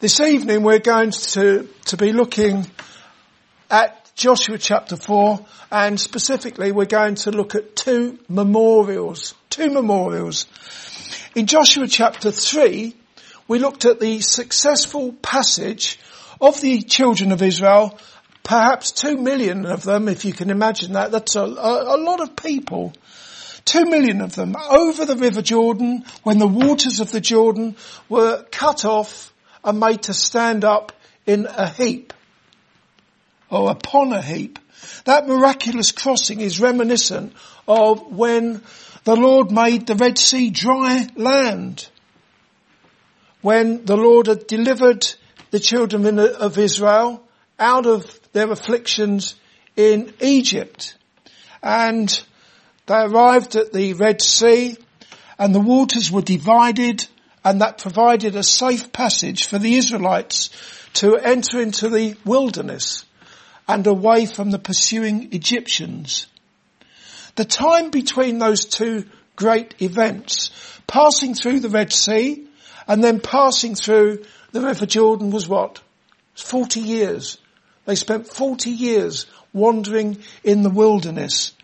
This evening we're going to, to be looking at Joshua chapter 4 and specifically we're going to look at two memorials. Two memorials. In Joshua chapter 3 we looked at the successful passage of the children of Israel, perhaps two million of them if you can imagine that, that's a, a, a lot of people two million of them over the river Jordan when the waters of the Jordan were cut off are made to stand up in a heap or upon a heap. That miraculous crossing is reminiscent of when the Lord made the Red Sea dry land. When the Lord had delivered the children of Israel out of their afflictions in Egypt. And they arrived at the Red Sea and the waters were divided and that provided a safe passage for the Israelites to enter into the wilderness and away from the pursuing Egyptians. The time between those two great events, passing through the Red Sea and then passing through the River Jordan was what? 40 years. They spent 40 years wandering in the wilderness.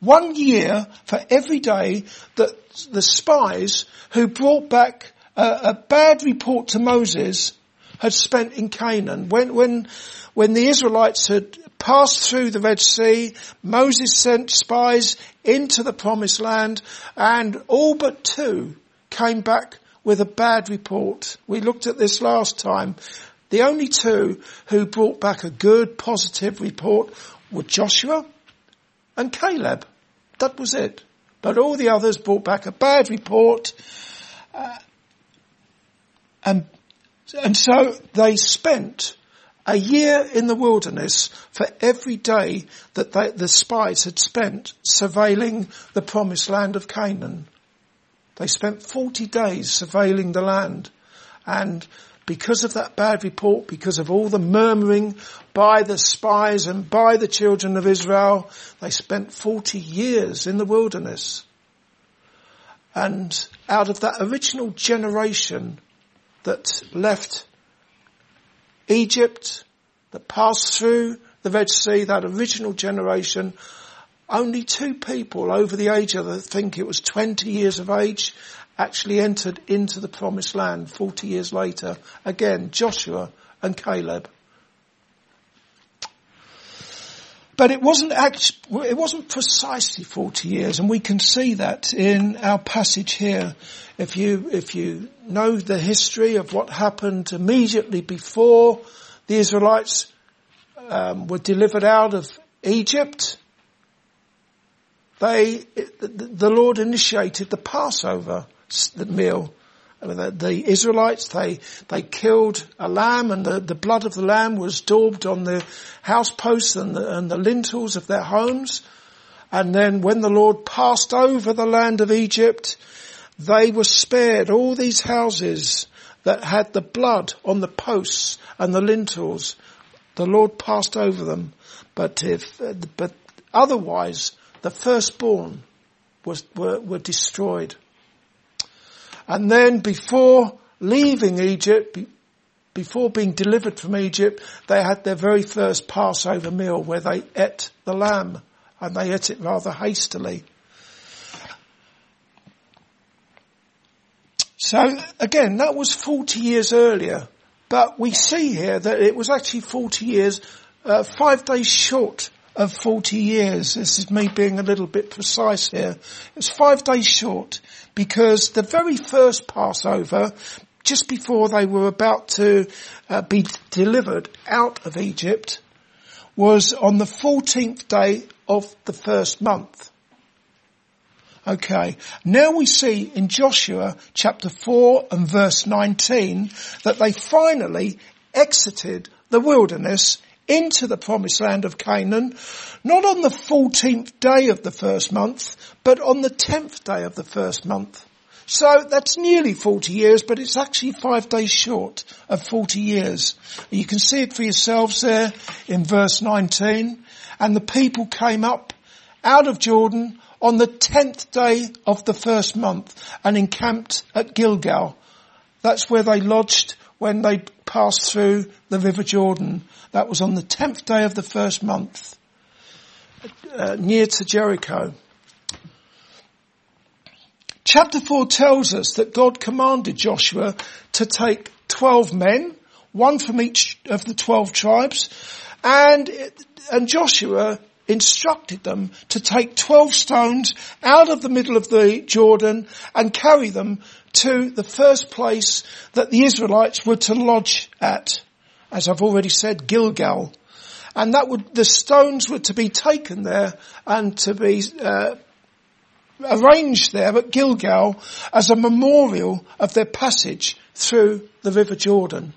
One year for every day that the spies who brought back a, bad report to Moses had spent in Canaan. When, when, when the Israelites had passed through the Red Sea, Moses sent spies into the promised land and all but two came back with a bad report. We looked at this last time. The only two who brought back a good positive report were Joshua and Caleb. That was it. But all the others brought back a bad report. Uh, and, and so they spent a year in the wilderness for every day that they, the spies had spent surveilling the promised land of Canaan. They spent 40 days surveilling the land and because of that bad report, because of all the murmuring by the spies and by the children of Israel, they spent 40 years in the wilderness. And out of that original generation that left Egypt, that passed through the Red Sea, that original generation, only two people over the age of, I think it was 20 years of age, actually entered into the promised land 40 years later. Again, Joshua and Caleb. But it wasn't actually, it wasn't precisely 40 years and we can see that in our passage here. If you, if you know the history of what happened immediately before the Israelites um, were delivered out of Egypt, they, the Lord initiated the Passover meal. The, Israelites, they, they killed a lamb and the, the blood of the lamb was daubed on the house posts and the, and the lintels of their homes. And then when the Lord passed over the land of Egypt, they were spared all these houses that had the blood on the posts and the lintels. The Lord passed over them. But if, but otherwise, the firstborn was, were, were destroyed. And then before leaving Egypt, before being delivered from Egypt, they had their very first Passover meal where they ate the lamb and they ate it rather hastily. So again, that was 40 years earlier, but we see here that it was actually 40 years, uh, five days short of 40 years. This is me being a little bit precise here. It's five days short because the very first Passover, just before they were about to uh, be delivered out of Egypt, was on the 14th day of the first month. Okay. Now we see in Joshua chapter 4 and verse 19 that they finally exited the wilderness into the promised land of Canaan, not on the 14th day of the first month, but on the 10th day of the first month. So that's nearly 40 years, but it's actually five days short of 40 years. You can see it for yourselves there in verse 19. And the people came up out of Jordan on the 10th day of the first month and encamped at Gilgal. That's where they lodged when they passed through the river Jordan. That was on the tenth day of the first month, uh, near to Jericho. Chapter 4 tells us that God commanded Joshua to take 12 men, one from each of the 12 tribes, and, and Joshua instructed them to take 12 stones out of the middle of the Jordan and carry them to the first place that the Israelites were to lodge at. As I've already said, Gilgal. And that would, the stones were to be taken there and to be, uh, arranged there at Gilgal as a memorial of their passage through the River Jordan.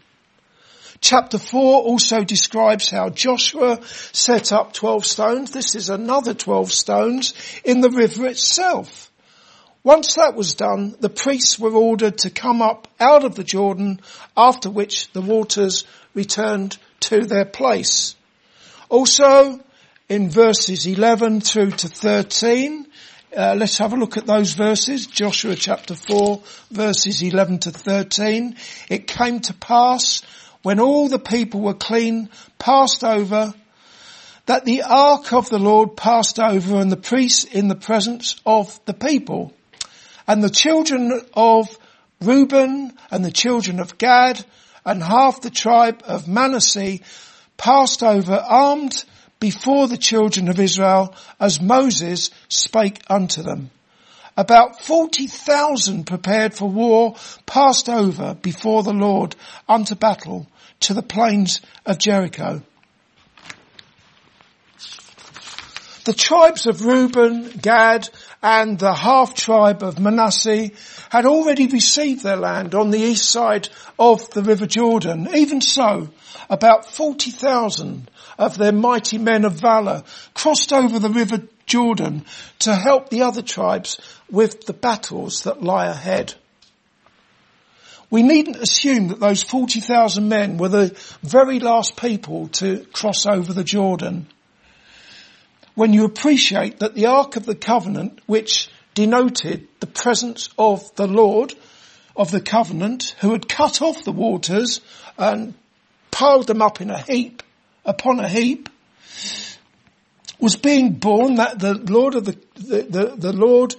Chapter 4 also describes how Joshua set up 12 stones. This is another 12 stones in the river itself. Once that was done, the priests were ordered to come up out of the Jordan, after which the waters returned to their place. Also, in verses 11 through to 13, uh, let's have a look at those verses. Joshua chapter 4 verses 11 to 13. It came to pass when all the people were clean, passed over, that the ark of the Lord passed over and the priests in the presence of the people. And the children of Reuben and the children of Gad and half the tribe of Manasseh passed over armed before the children of Israel as Moses spake unto them. About 40,000 prepared for war passed over before the Lord unto battle to the plains of Jericho. The tribes of Reuben, Gad, and the half tribe of Manasseh had already received their land on the east side of the river Jordan. Even so, about 40,000 of their mighty men of valor crossed over the river Jordan to help the other tribes with the battles that lie ahead. We needn't assume that those 40,000 men were the very last people to cross over the Jordan when you appreciate that the Ark of the Covenant, which denoted the presence of the Lord of the Covenant, who had cut off the waters and piled them up in a heap upon a heap, was being borne that the Lord of the, the, the, the Lord,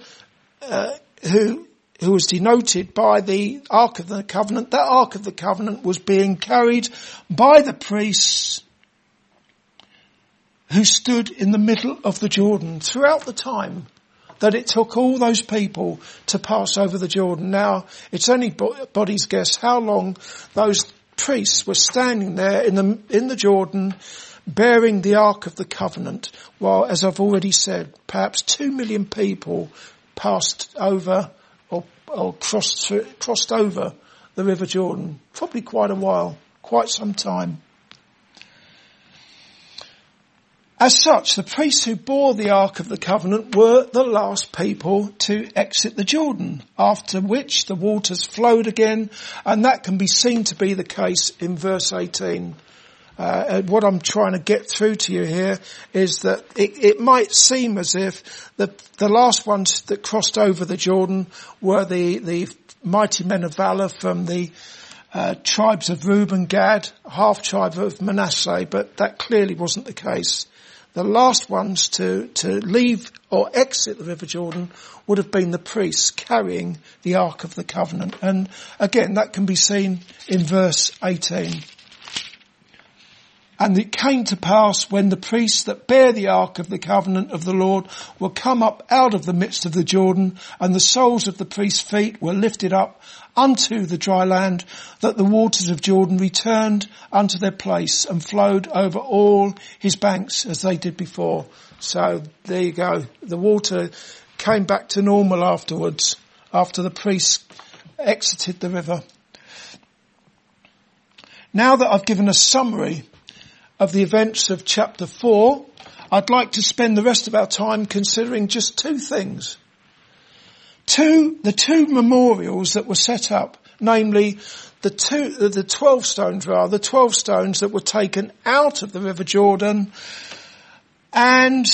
uh, who, who was denoted by the Ark of the Covenant, that Ark of the Covenant was being carried by the priests who stood in the middle of the Jordan throughout the time that it took all those people to pass over the Jordan. Now, it's only anybody's guess how long those priests were standing there in the, in the Jordan bearing the Ark of the Covenant while, as I've already said, perhaps two million people passed over or, or crossed, crossed over the River Jordan. Probably quite a while, quite some time. As such, the priests who bore the Ark of the Covenant were the last people to exit the Jordan, after which the waters flowed again, and that can be seen to be the case in verse 18. Uh, what I'm trying to get through to you here is that it, it might seem as if the, the last ones that crossed over the Jordan were the, the mighty men of valor from the uh, tribes of Reuben, Gad, half tribe of Manasseh, but that clearly wasn't the case the last ones to, to leave or exit the River Jordan would have been the priests carrying the Ark of the Covenant. And again, that can be seen in verse 18. And it came to pass when the priests that bear the ark of the covenant of the Lord were come up out of the midst of the Jordan, and the soles of the priests' feet were lifted up unto the dry land that the waters of Jordan returned unto their place and flowed over all his banks as they did before. So there you go. The water came back to normal afterwards after the priests exited the river. Now that I've given a summary of the events of chapter four, I'd like to spend the rest of our time considering just two things two, the two memorials that were set up, namely the two, the 12 stones rather, the 12 stones that were taken out of the River Jordan and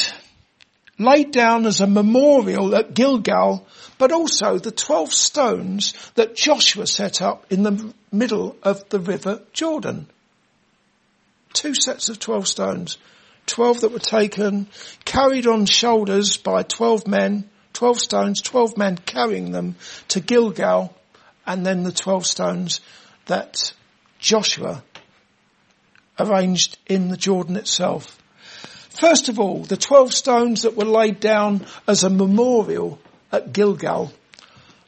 laid down as a memorial at Gilgal, but also the 12 stones that Joshua set up in the middle of the river Jordan. Two sets of 12 stones. 12 that were taken, carried on shoulders by 12 men, 12 stones, 12 men carrying them to Gilgal, and then the 12 stones that Joshua arranged in the Jordan itself. First of all, the 12 stones that were laid down as a memorial at Gilgal.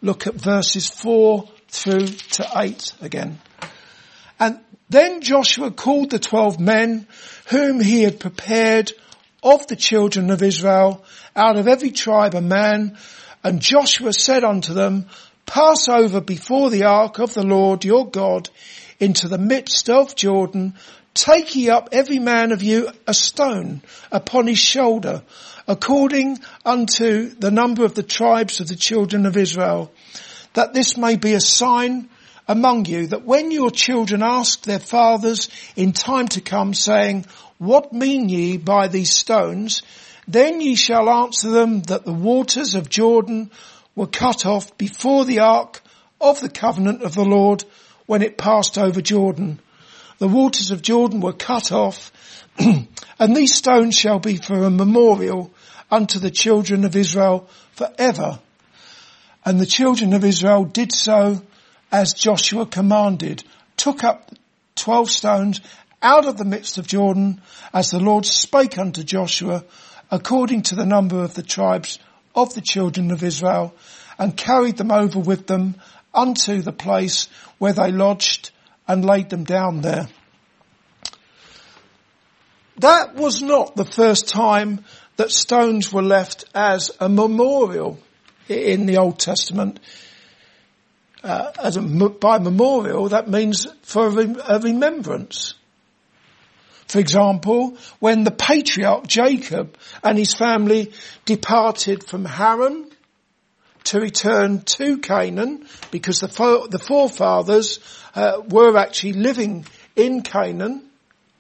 Look at verses 4 through to 8 again. And then Joshua called the 12 men whom he had prepared of the children of Israel out of every tribe a man. And Joshua said unto them, pass over before the ark of the Lord your God into the midst of Jordan Take ye up every man of you a stone upon his shoulder, according unto the number of the tribes of the children of Israel, that this may be a sign among you, that when your children ask their fathers in time to come, saying, What mean ye by these stones? Then ye shall answer them that the waters of Jordan were cut off before the ark of the covenant of the Lord when it passed over Jordan the waters of Jordan were cut off, and these stones shall be for a memorial unto the children of Israel forever. And the children of Israel did so as Joshua commanded, took up twelve stones out of the midst of Jordan, as the Lord spake unto Joshua, according to the number of the tribes of the children of Israel, and carried them over with them unto the place where they lodged and laid them down there. That was not the first time that stones were left as a memorial in the Old Testament. Uh, as a, by memorial, that means for a remembrance. For example, when the patriarch Jacob and his family departed from Haran to return to Canaan because the, fo- the forefathers uh, were actually living in Canaan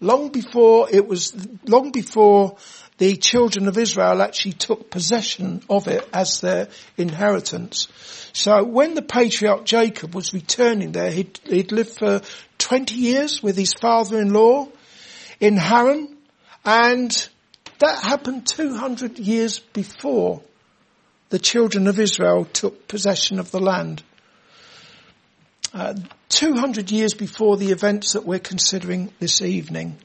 long before it was, long before the children of Israel actually took possession of it as their inheritance. So when the patriarch Jacob was returning there, he'd, he'd lived for 20 years with his father-in-law in Haran and that happened 200 years before the children of Israel took possession of the land. Uh, 200 years before the events that we're considering this evening.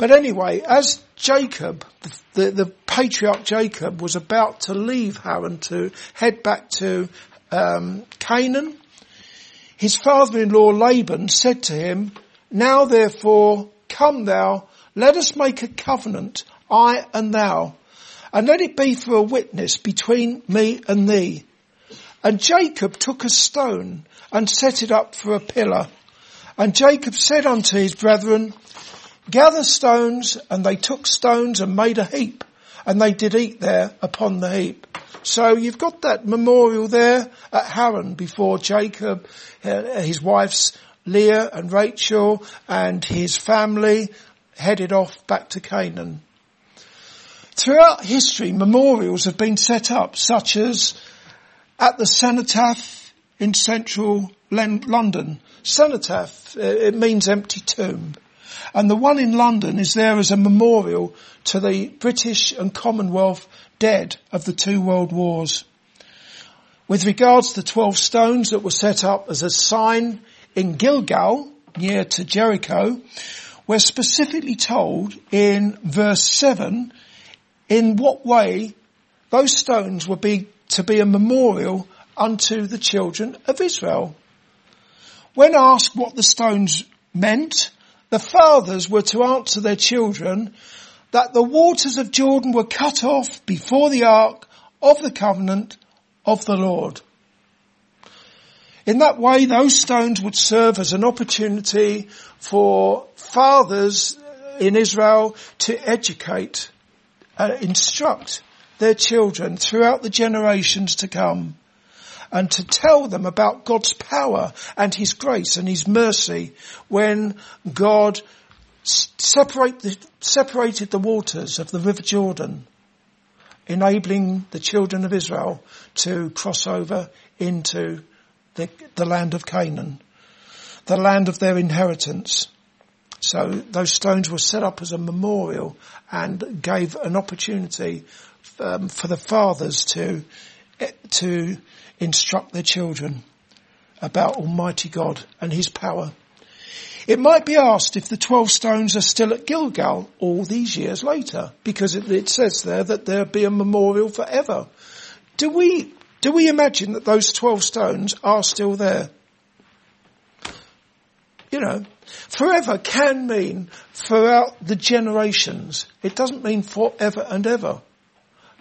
But anyway, as Jacob, the, the patriarch Jacob was about to leave Haran to head back to um, Canaan, his father-in-law Laban said to him, now therefore come thou, let us make a covenant, I and thou, and let it be for a witness between me and thee. And Jacob took a stone and set it up for a pillar. And Jacob said unto his brethren, gather stones, and they took stones and made a heap, and they did eat there upon the heap. So you've got that memorial there at Haran before Jacob, uh, his wife's Leah and Rachel, and his family headed off back to Canaan. Throughout history, memorials have been set up, such as at the cenotaph in central London. Cenotaph, uh, it means empty tomb. And the one in London is there as a memorial to the British and Commonwealth dead of the two world wars. With regards to the 12 stones that were set up as a sign in Gilgal, near to Jericho, we're specifically told in verse 7 in what way those stones were be, to be a memorial unto the children of Israel. When asked what the stones meant, the fathers were to answer their children that the waters of Jordan were cut off before the ark of the covenant of the Lord. In that way, those stones would serve as an opportunity for fathers in Israel to educate uh, instruct their children throughout the generations to come and to tell them about God's power and His grace and His mercy when God separate the, separated the waters of the River Jordan enabling the children of Israel to cross over into the, the land of Canaan, the land of their inheritance. So those stones were set up as a memorial and gave an opportunity um, for the fathers to to instruct their children about Almighty God and His power. It might be asked if the 12 stones are still at Gilgal all these years later, because it, it says there that there'll be a memorial forever. Do we, do we imagine that those 12 stones are still there? You know, forever can mean throughout the generations. It doesn't mean forever and ever.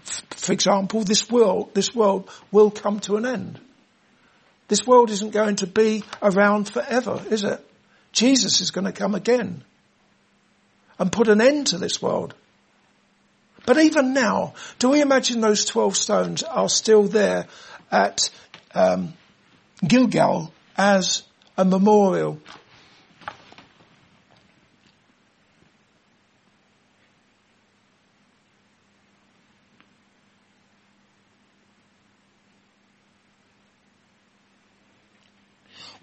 For example, this world, this world will come to an end. This world isn't going to be around forever, is it? Jesus is going to come again and put an end to this world. But even now, do we imagine those 12 stones are still there at um, Gilgal as a memorial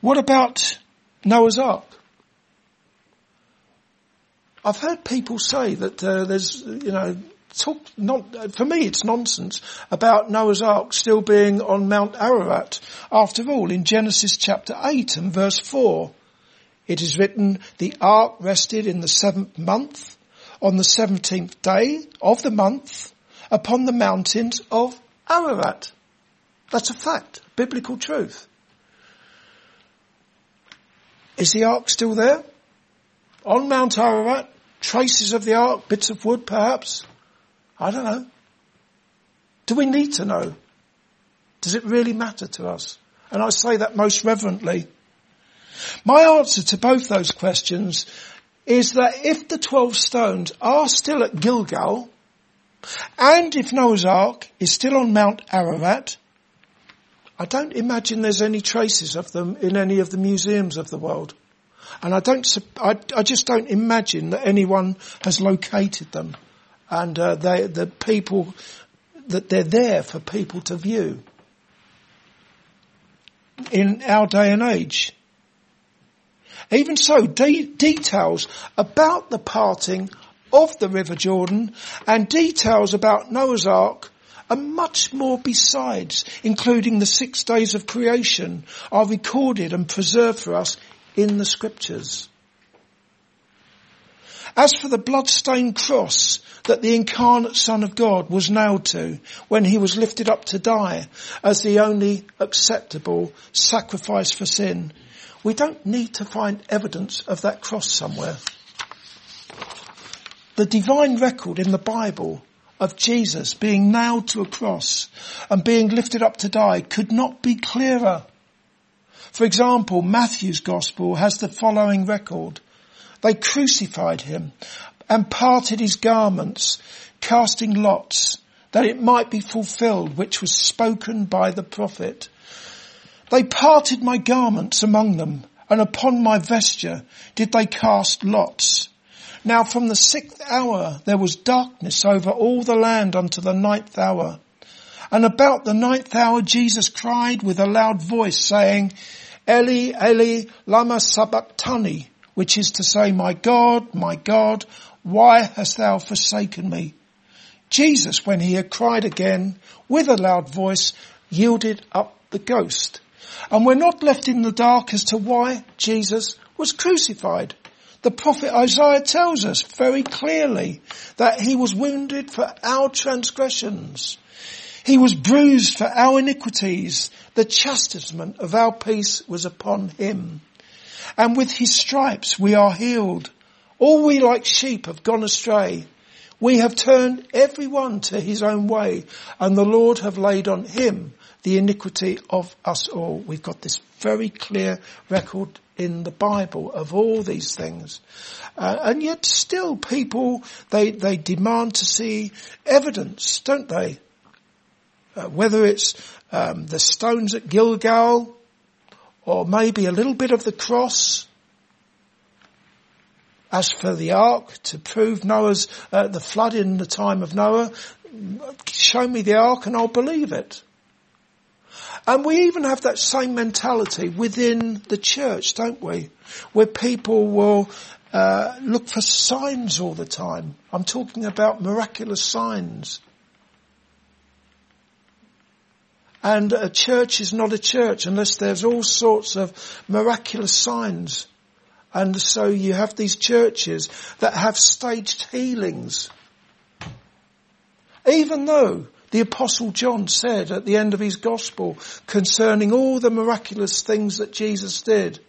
What about Noah's Ark? I've heard people say that uh, there's, you know, talk not for me it's nonsense about Noah's Ark still being on Mount Ararat. After all, in Genesis chapter 8 and verse 4, it is written, the ark rested in the seventh month, on the seventeenth day of the month, upon the mountains of Ararat. That's a fact, biblical truth. Is the ark still there? On Mount Ararat? Traces of the ark? Bits of wood perhaps? I don't know. Do we need to know? Does it really matter to us? And I say that most reverently. My answer to both those questions is that if the 12 stones are still at Gilgal, and if Noah's Ark is still on Mount Ararat, I don't imagine there's any traces of them in any of the museums of the world. And I don't, I, I just don't imagine that anyone has located them and uh, they, the people, that they're there for people to view in our day and age. Even so, de- details about the parting of the River Jordan and details about Noah's Ark and much more besides, including the six days of creation, are recorded and preserved for us in the scriptures. As for the blood-stained cross that the incarnate Son of God was nailed to when he was lifted up to die as the only acceptable sacrifice for sin, we don't need to find evidence of that cross somewhere. The divine record in the Bible of Jesus being nailed to a cross and being lifted up to die could not be clearer. For example, Matthew's gospel has the following record. They crucified him and parted his garments, casting lots, that it might be fulfilled which was spoken by the prophet. They parted my garments among them, and upon my vesture did they cast lots. Now from the sixth hour there was darkness over all the land unto the ninth hour. And about the ninth hour Jesus cried with a loud voice saying, Eli, Eli, lama sabachthani, which is to say, my God, my God, why hast thou forsaken me? Jesus, when he had cried again with a loud voice, yielded up the ghost. And we're not left in the dark as to why Jesus was crucified. The prophet Isaiah tells us very clearly that he was wounded for our transgressions. He was bruised for our iniquities. The chastisement of our peace was upon him. And with his stripes we are healed. All we like sheep have gone astray. We have turned every one to his own way and the Lord have laid on him the iniquity of us all. We've got this very clear record in the Bible of all these things. Uh, and yet still people, they, they demand to see evidence, don't they? Uh, whether it's um, the stones at Gilgal, or maybe a little bit of the cross. As for the ark, to prove Noah's, uh, the flood in the time of Noah, show me the ark and I'll believe it. And we even have that same mentality within the church, don't we? Where people will uh, look for signs all the time. I'm talking about miraculous signs. And a church is not a church unless there's all sorts of miraculous signs. And so you have these churches that have staged healings. Even though the apostle John said at the end of his gospel concerning all the miraculous things that Jesus did,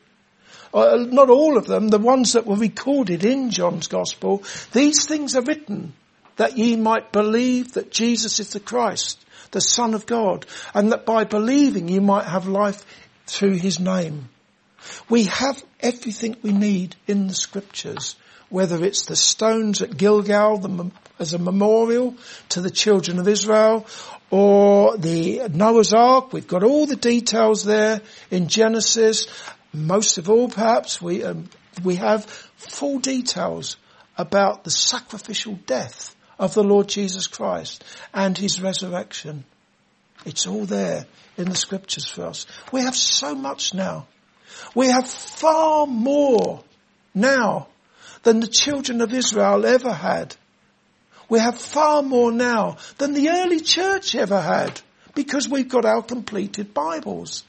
uh, not all of them, the ones that were recorded in John's gospel, these things are written that ye might believe that Jesus is the Christ, the Son of God, and that by believing you might have life through his name. We have everything we need in the scriptures, whether it's the stones at Gilgal the, as a memorial to the children of Israel, or the Noah's Ark. We've got all the details there in Genesis. Most of all, perhaps, we, um, we have full details about the sacrificial death of the Lord Jesus Christ and his resurrection. It's all there in the scriptures for us. We have so much now. We have far more now than the children of Israel ever had. We have far more now than the early church ever had because we've got our completed Bibles.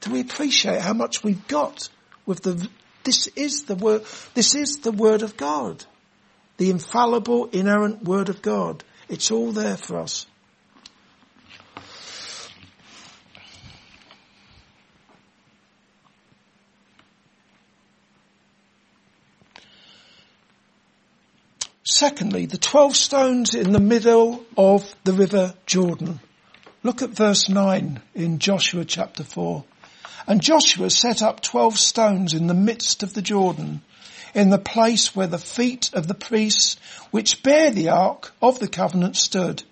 Do we appreciate how much we've got with the, this is the word, this is the word of God. The infallible, inerrant word of God. It's all there for us. Secondly, the 12 stones in the middle of the river Jordan. Look at verse 9 in Joshua chapter 4. And Joshua set up 12 stones in the midst of the Jordan, in the place where the feet of the priests which bear the ark of the covenant stood,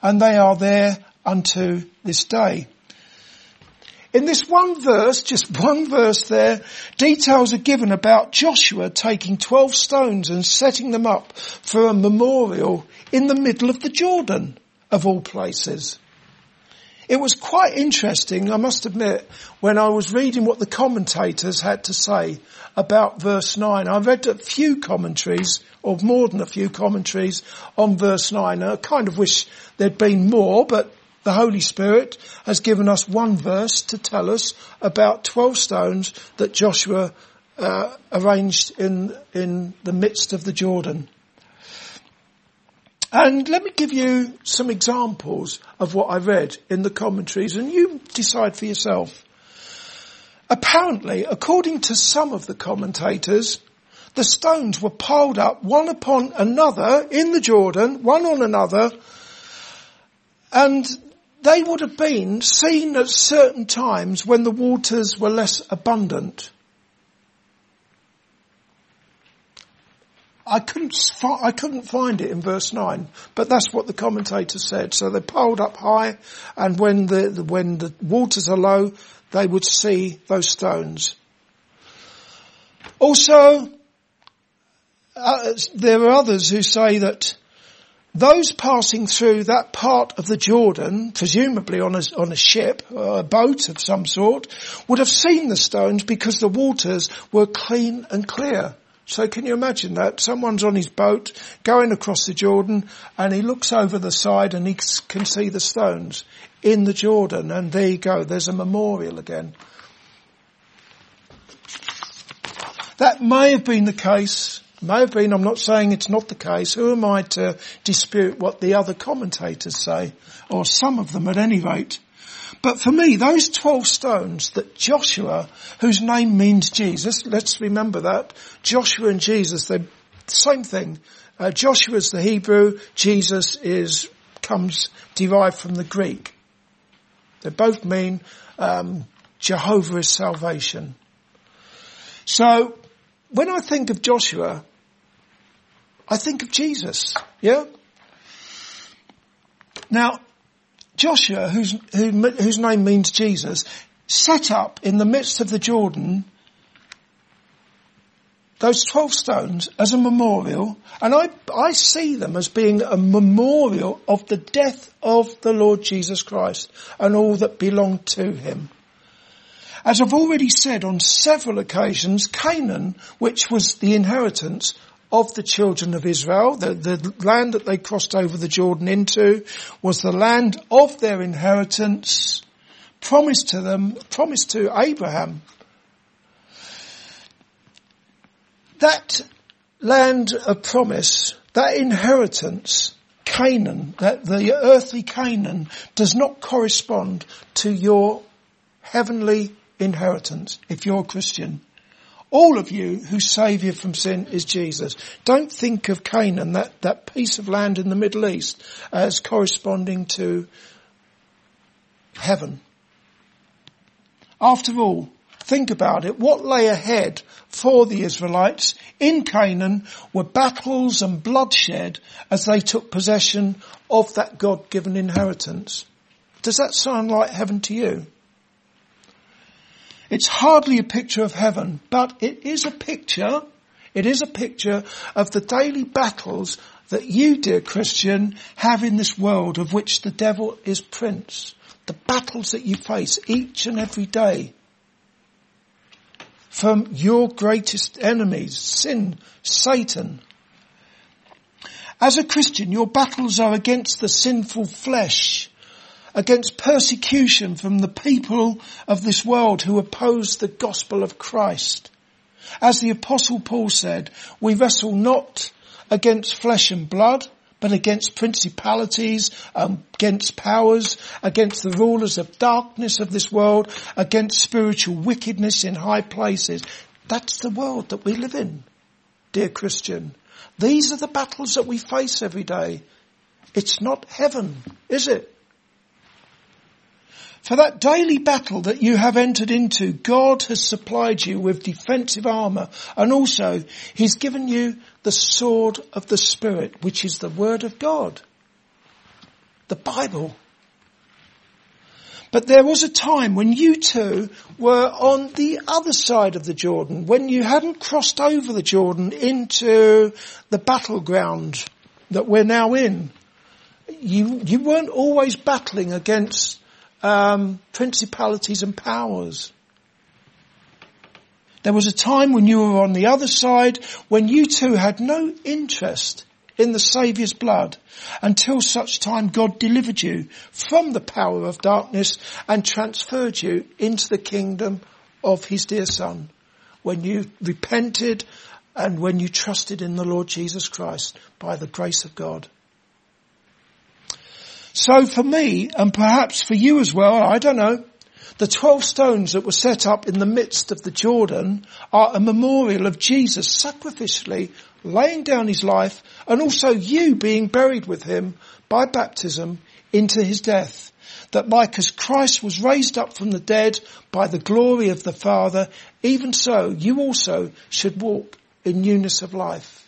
and they are there unto this day. In this one verse, just one verse there, details are given about Joshua taking 12 stones and setting them up for a memorial in the middle of the Jordan, of all places. It was quite interesting, I must admit, when I was reading what the commentators had to say about verse 9. I read a few commentaries, or more than a few commentaries on verse 9. I kind of wish there'd been more, but the Holy Spirit has given us one verse to tell us about 12 stones that Joshua uh, arranged in, in the midst of the Jordan. And let me give you some examples of what I read in the commentaries and you decide for yourself. Apparently, according to some of the commentators, the stones were piled up one upon another in the Jordan, one on another, and they would have been seen at certain times when the waters were less abundant. I couldn't, I couldn't find it in verse 9, but that's what the commentator said. So they piled up high and when the, when the waters are low, they would see those stones. Also, uh, there are others who say that those passing through that part of the Jordan, presumably on a, on a ship, or a boat of some sort, would have seen the stones because the waters were clean and clear. So can you imagine that? Someone's on his boat going across the Jordan and he looks over the side and he can see the stones in the Jordan and there you go, there's a memorial again. That may have been the case May have been, I'm not saying it's not the case. Who am I to dispute what the other commentators say? Or some of them at any rate. But for me, those 12 stones that Joshua, whose name means Jesus, let's remember that. Joshua and Jesus, they're the same thing. Uh, Joshua is the Hebrew, Jesus is, comes derived from the Greek. They both mean, um, Jehovah is salvation. So, when I think of Joshua, I think of Jesus. Yeah? Now, Joshua, whose, who, whose name means Jesus, set up in the midst of the Jordan those 12 stones as a memorial, and I, I see them as being a memorial of the death of the Lord Jesus Christ and all that belonged to him. As I've already said on several occasions, Canaan, which was the inheritance of the children of Israel, the, the land that they crossed over the Jordan into, was the land of their inheritance, promised to them, promised to Abraham. That land of promise, that inheritance, Canaan, that the earthly Canaan does not correspond to your heavenly inheritance if you're a Christian. All of you whose saviour from sin is Jesus. Don't think of Canaan, that, that piece of land in the Middle East, as corresponding to heaven. After all, think about it. What lay ahead for the Israelites in Canaan were battles and bloodshed as they took possession of that God-given inheritance. Does that sound like heaven to you? It's hardly a picture of heaven, but it is a picture, it is a picture of the daily battles that you, dear Christian, have in this world of which the devil is prince. The battles that you face each and every day from your greatest enemies, sin, Satan. As a Christian, your battles are against the sinful flesh against persecution from the people of this world who oppose the gospel of Christ. As the apostle Paul said, we wrestle not against flesh and blood, but against principalities, against powers, against the rulers of darkness of this world, against spiritual wickedness in high places. That's the world that we live in, dear Christian. These are the battles that we face every day. It's not heaven, is it? For that daily battle that you have entered into, God has supplied you with defensive armour and also He's given you the sword of the Spirit, which is the Word of God. The Bible. But there was a time when you too were on the other side of the Jordan, when you hadn't crossed over the Jordan into the battleground that we're now in. You, you weren't always battling against um, principalities and powers. There was a time when you were on the other side when you too had no interest in the Saviour's blood until such time God delivered you from the power of darkness and transferred you into the kingdom of His dear Son. When you repented and when you trusted in the Lord Jesus Christ by the grace of God. So for me, and perhaps for you as well, I don't know, the 12 stones that were set up in the midst of the Jordan are a memorial of Jesus sacrificially laying down his life and also you being buried with him by baptism into his death. That like as Christ was raised up from the dead by the glory of the Father, even so you also should walk in newness of life.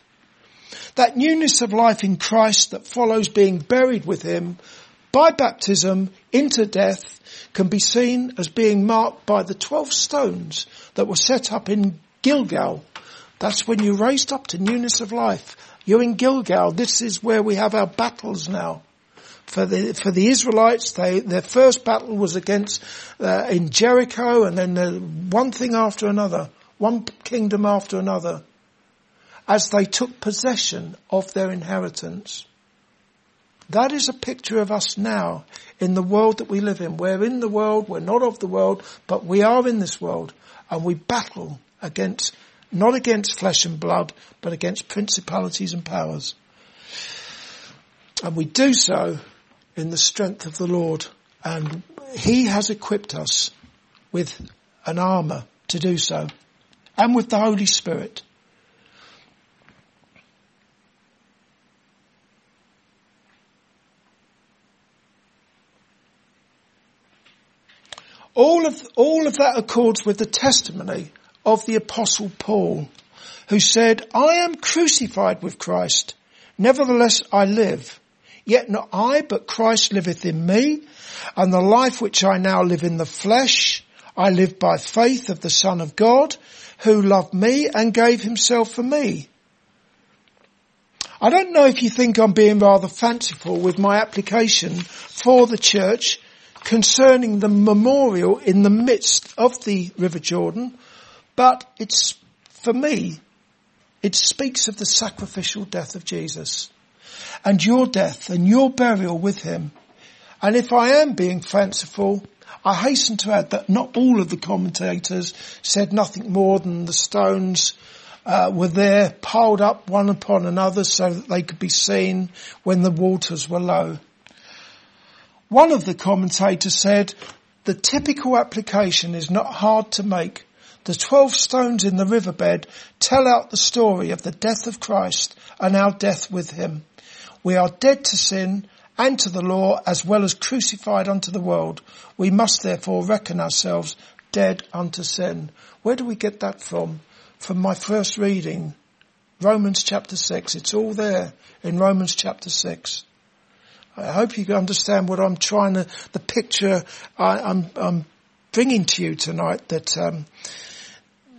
That newness of life in Christ that follows being buried with him by baptism into death can be seen as being marked by the 12 stones that were set up in Gilgal. That's when you're raised up to newness of life. You're in Gilgal. This is where we have our battles now. For the, for the Israelites, they, their first battle was against, uh, in Jericho and then uh, one thing after another, one kingdom after another as they took possession of their inheritance. That is a picture of us now in the world that we live in. We're in the world, we're not of the world, but we are in this world and we battle against, not against flesh and blood, but against principalities and powers. And we do so in the strength of the Lord and He has equipped us with an armour to do so and with the Holy Spirit. All of, all of that accords with the testimony of the apostle Paul, who said, I am crucified with Christ. Nevertheless I live. Yet not I, but Christ liveth in me. And the life which I now live in the flesh, I live by faith of the Son of God who loved me and gave himself for me. I don't know if you think I'm being rather fanciful with my application for the church concerning the memorial in the midst of the River Jordan, but it's, for me, it speaks of the sacrificial death of Jesus and your death and your burial with him. And if I am being fanciful, I hasten to add that not all of the commentators said nothing more than the stones uh, were there piled up one upon another so that they could be seen when the waters were low. One of the commentators said, the typical application is not hard to make. The twelve stones in the riverbed tell out the story of the death of Christ and our death with him. We are dead to sin and to the law as well as crucified unto the world. We must therefore reckon ourselves dead unto sin. Where do we get that from? From my first reading, Romans chapter 6. It's all there in Romans chapter 6. I hope you understand what I'm trying to, the picture I, am I'm, I'm bringing to you tonight that, um,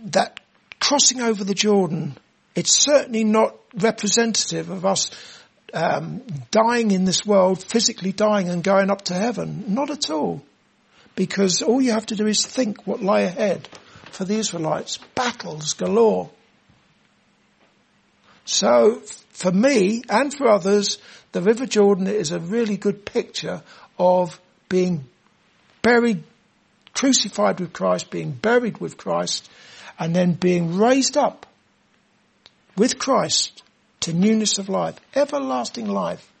that crossing over the Jordan, it's certainly not representative of us um, dying in this world, physically dying and going up to heaven. Not at all. Because all you have to do is think what lay ahead for the Israelites. Battles galore. So for me and for others, the River Jordan is a really good picture of being buried, crucified with Christ, being buried with Christ, and then being raised up with Christ to newness of life, everlasting life.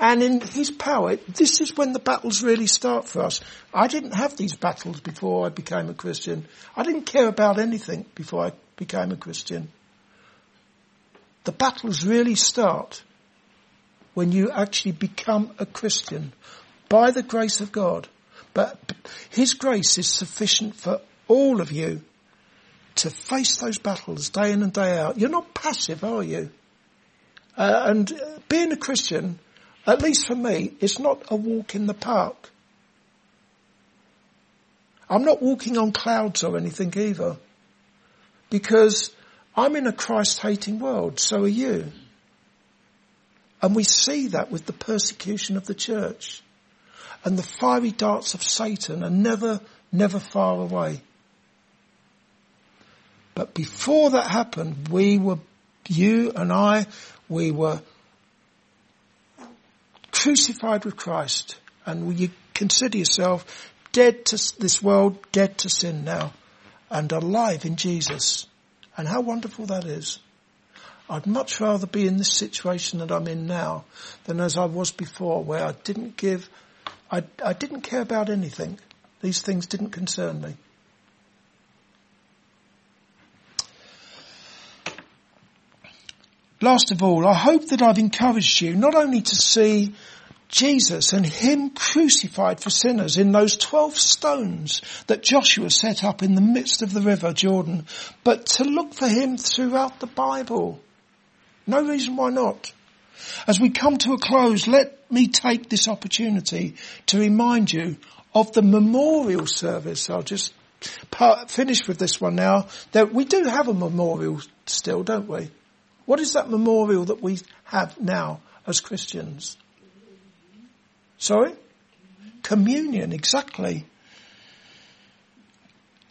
And in his power, this is when the battles really start for us. I didn't have these battles before I became a Christian. I didn't care about anything before I became a Christian. The battles really start when you actually become a Christian by the grace of God. But His grace is sufficient for all of you to face those battles day in and day out. You're not passive, are you? Uh, and being a Christian, at least for me, it's not a walk in the park. I'm not walking on clouds or anything either. Because I'm in a Christ hating world, so are you. And we see that with the persecution of the church. And the fiery darts of Satan are never, never far away. But before that happened, we were, you and I, we were crucified with Christ. And you consider yourself dead to this world, dead to sin now, and alive in Jesus. And how wonderful that is. I'd much rather be in this situation that I'm in now than as I was before where I didn't give, I, I didn't care about anything. These things didn't concern me. Last of all, I hope that I've encouraged you not only to see Jesus and Him crucified for sinners in those 12 stones that Joshua set up in the midst of the river Jordan, but to look for Him throughout the Bible. No reason why not. As we come to a close, let me take this opportunity to remind you of the memorial service. I'll just part, finish with this one now. That we do have a memorial still, don't we? What is that memorial that we have now as Christians? Sorry? Communion, exactly.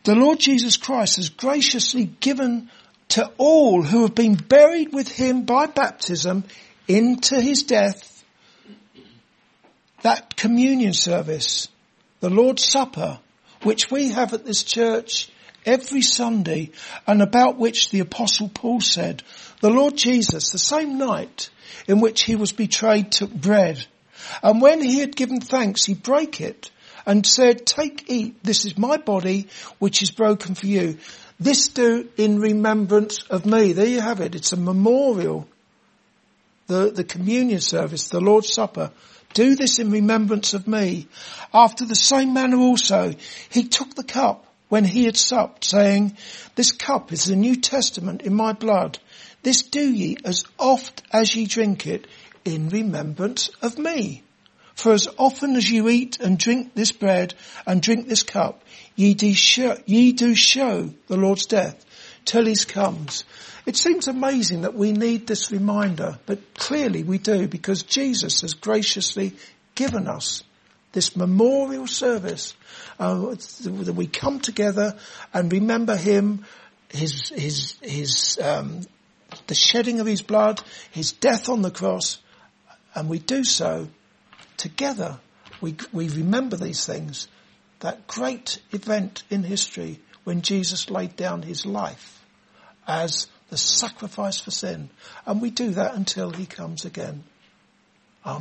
The Lord Jesus Christ has graciously given to all who have been buried with him by baptism into his death, that communion service, the Lord's Supper, which we have at this church every Sunday and about which the apostle Paul said, the Lord Jesus, the same night in which he was betrayed, took bread. And when he had given thanks, he broke it and said, take, eat, this is my body, which is broken for you. This do in remembrance of me. There you have it. It's a memorial. The, the communion service, the Lord's Supper. Do this in remembrance of me. After the same manner also, he took the cup when he had supped, saying, This cup is the New Testament in my blood. This do ye as oft as ye drink it in remembrance of me. For as often as you eat and drink this bread and drink this cup, ye do show, ye do show the Lord's death till he comes. It seems amazing that we need this reminder, but clearly we do because Jesus has graciously given us this memorial service uh, that we come together and remember him, his, his, his, um, the shedding of his blood, his death on the cross, and we do so together. We, we remember these things. That great event in history when Jesus laid down his life as the sacrifice for sin. And we do that until he comes again.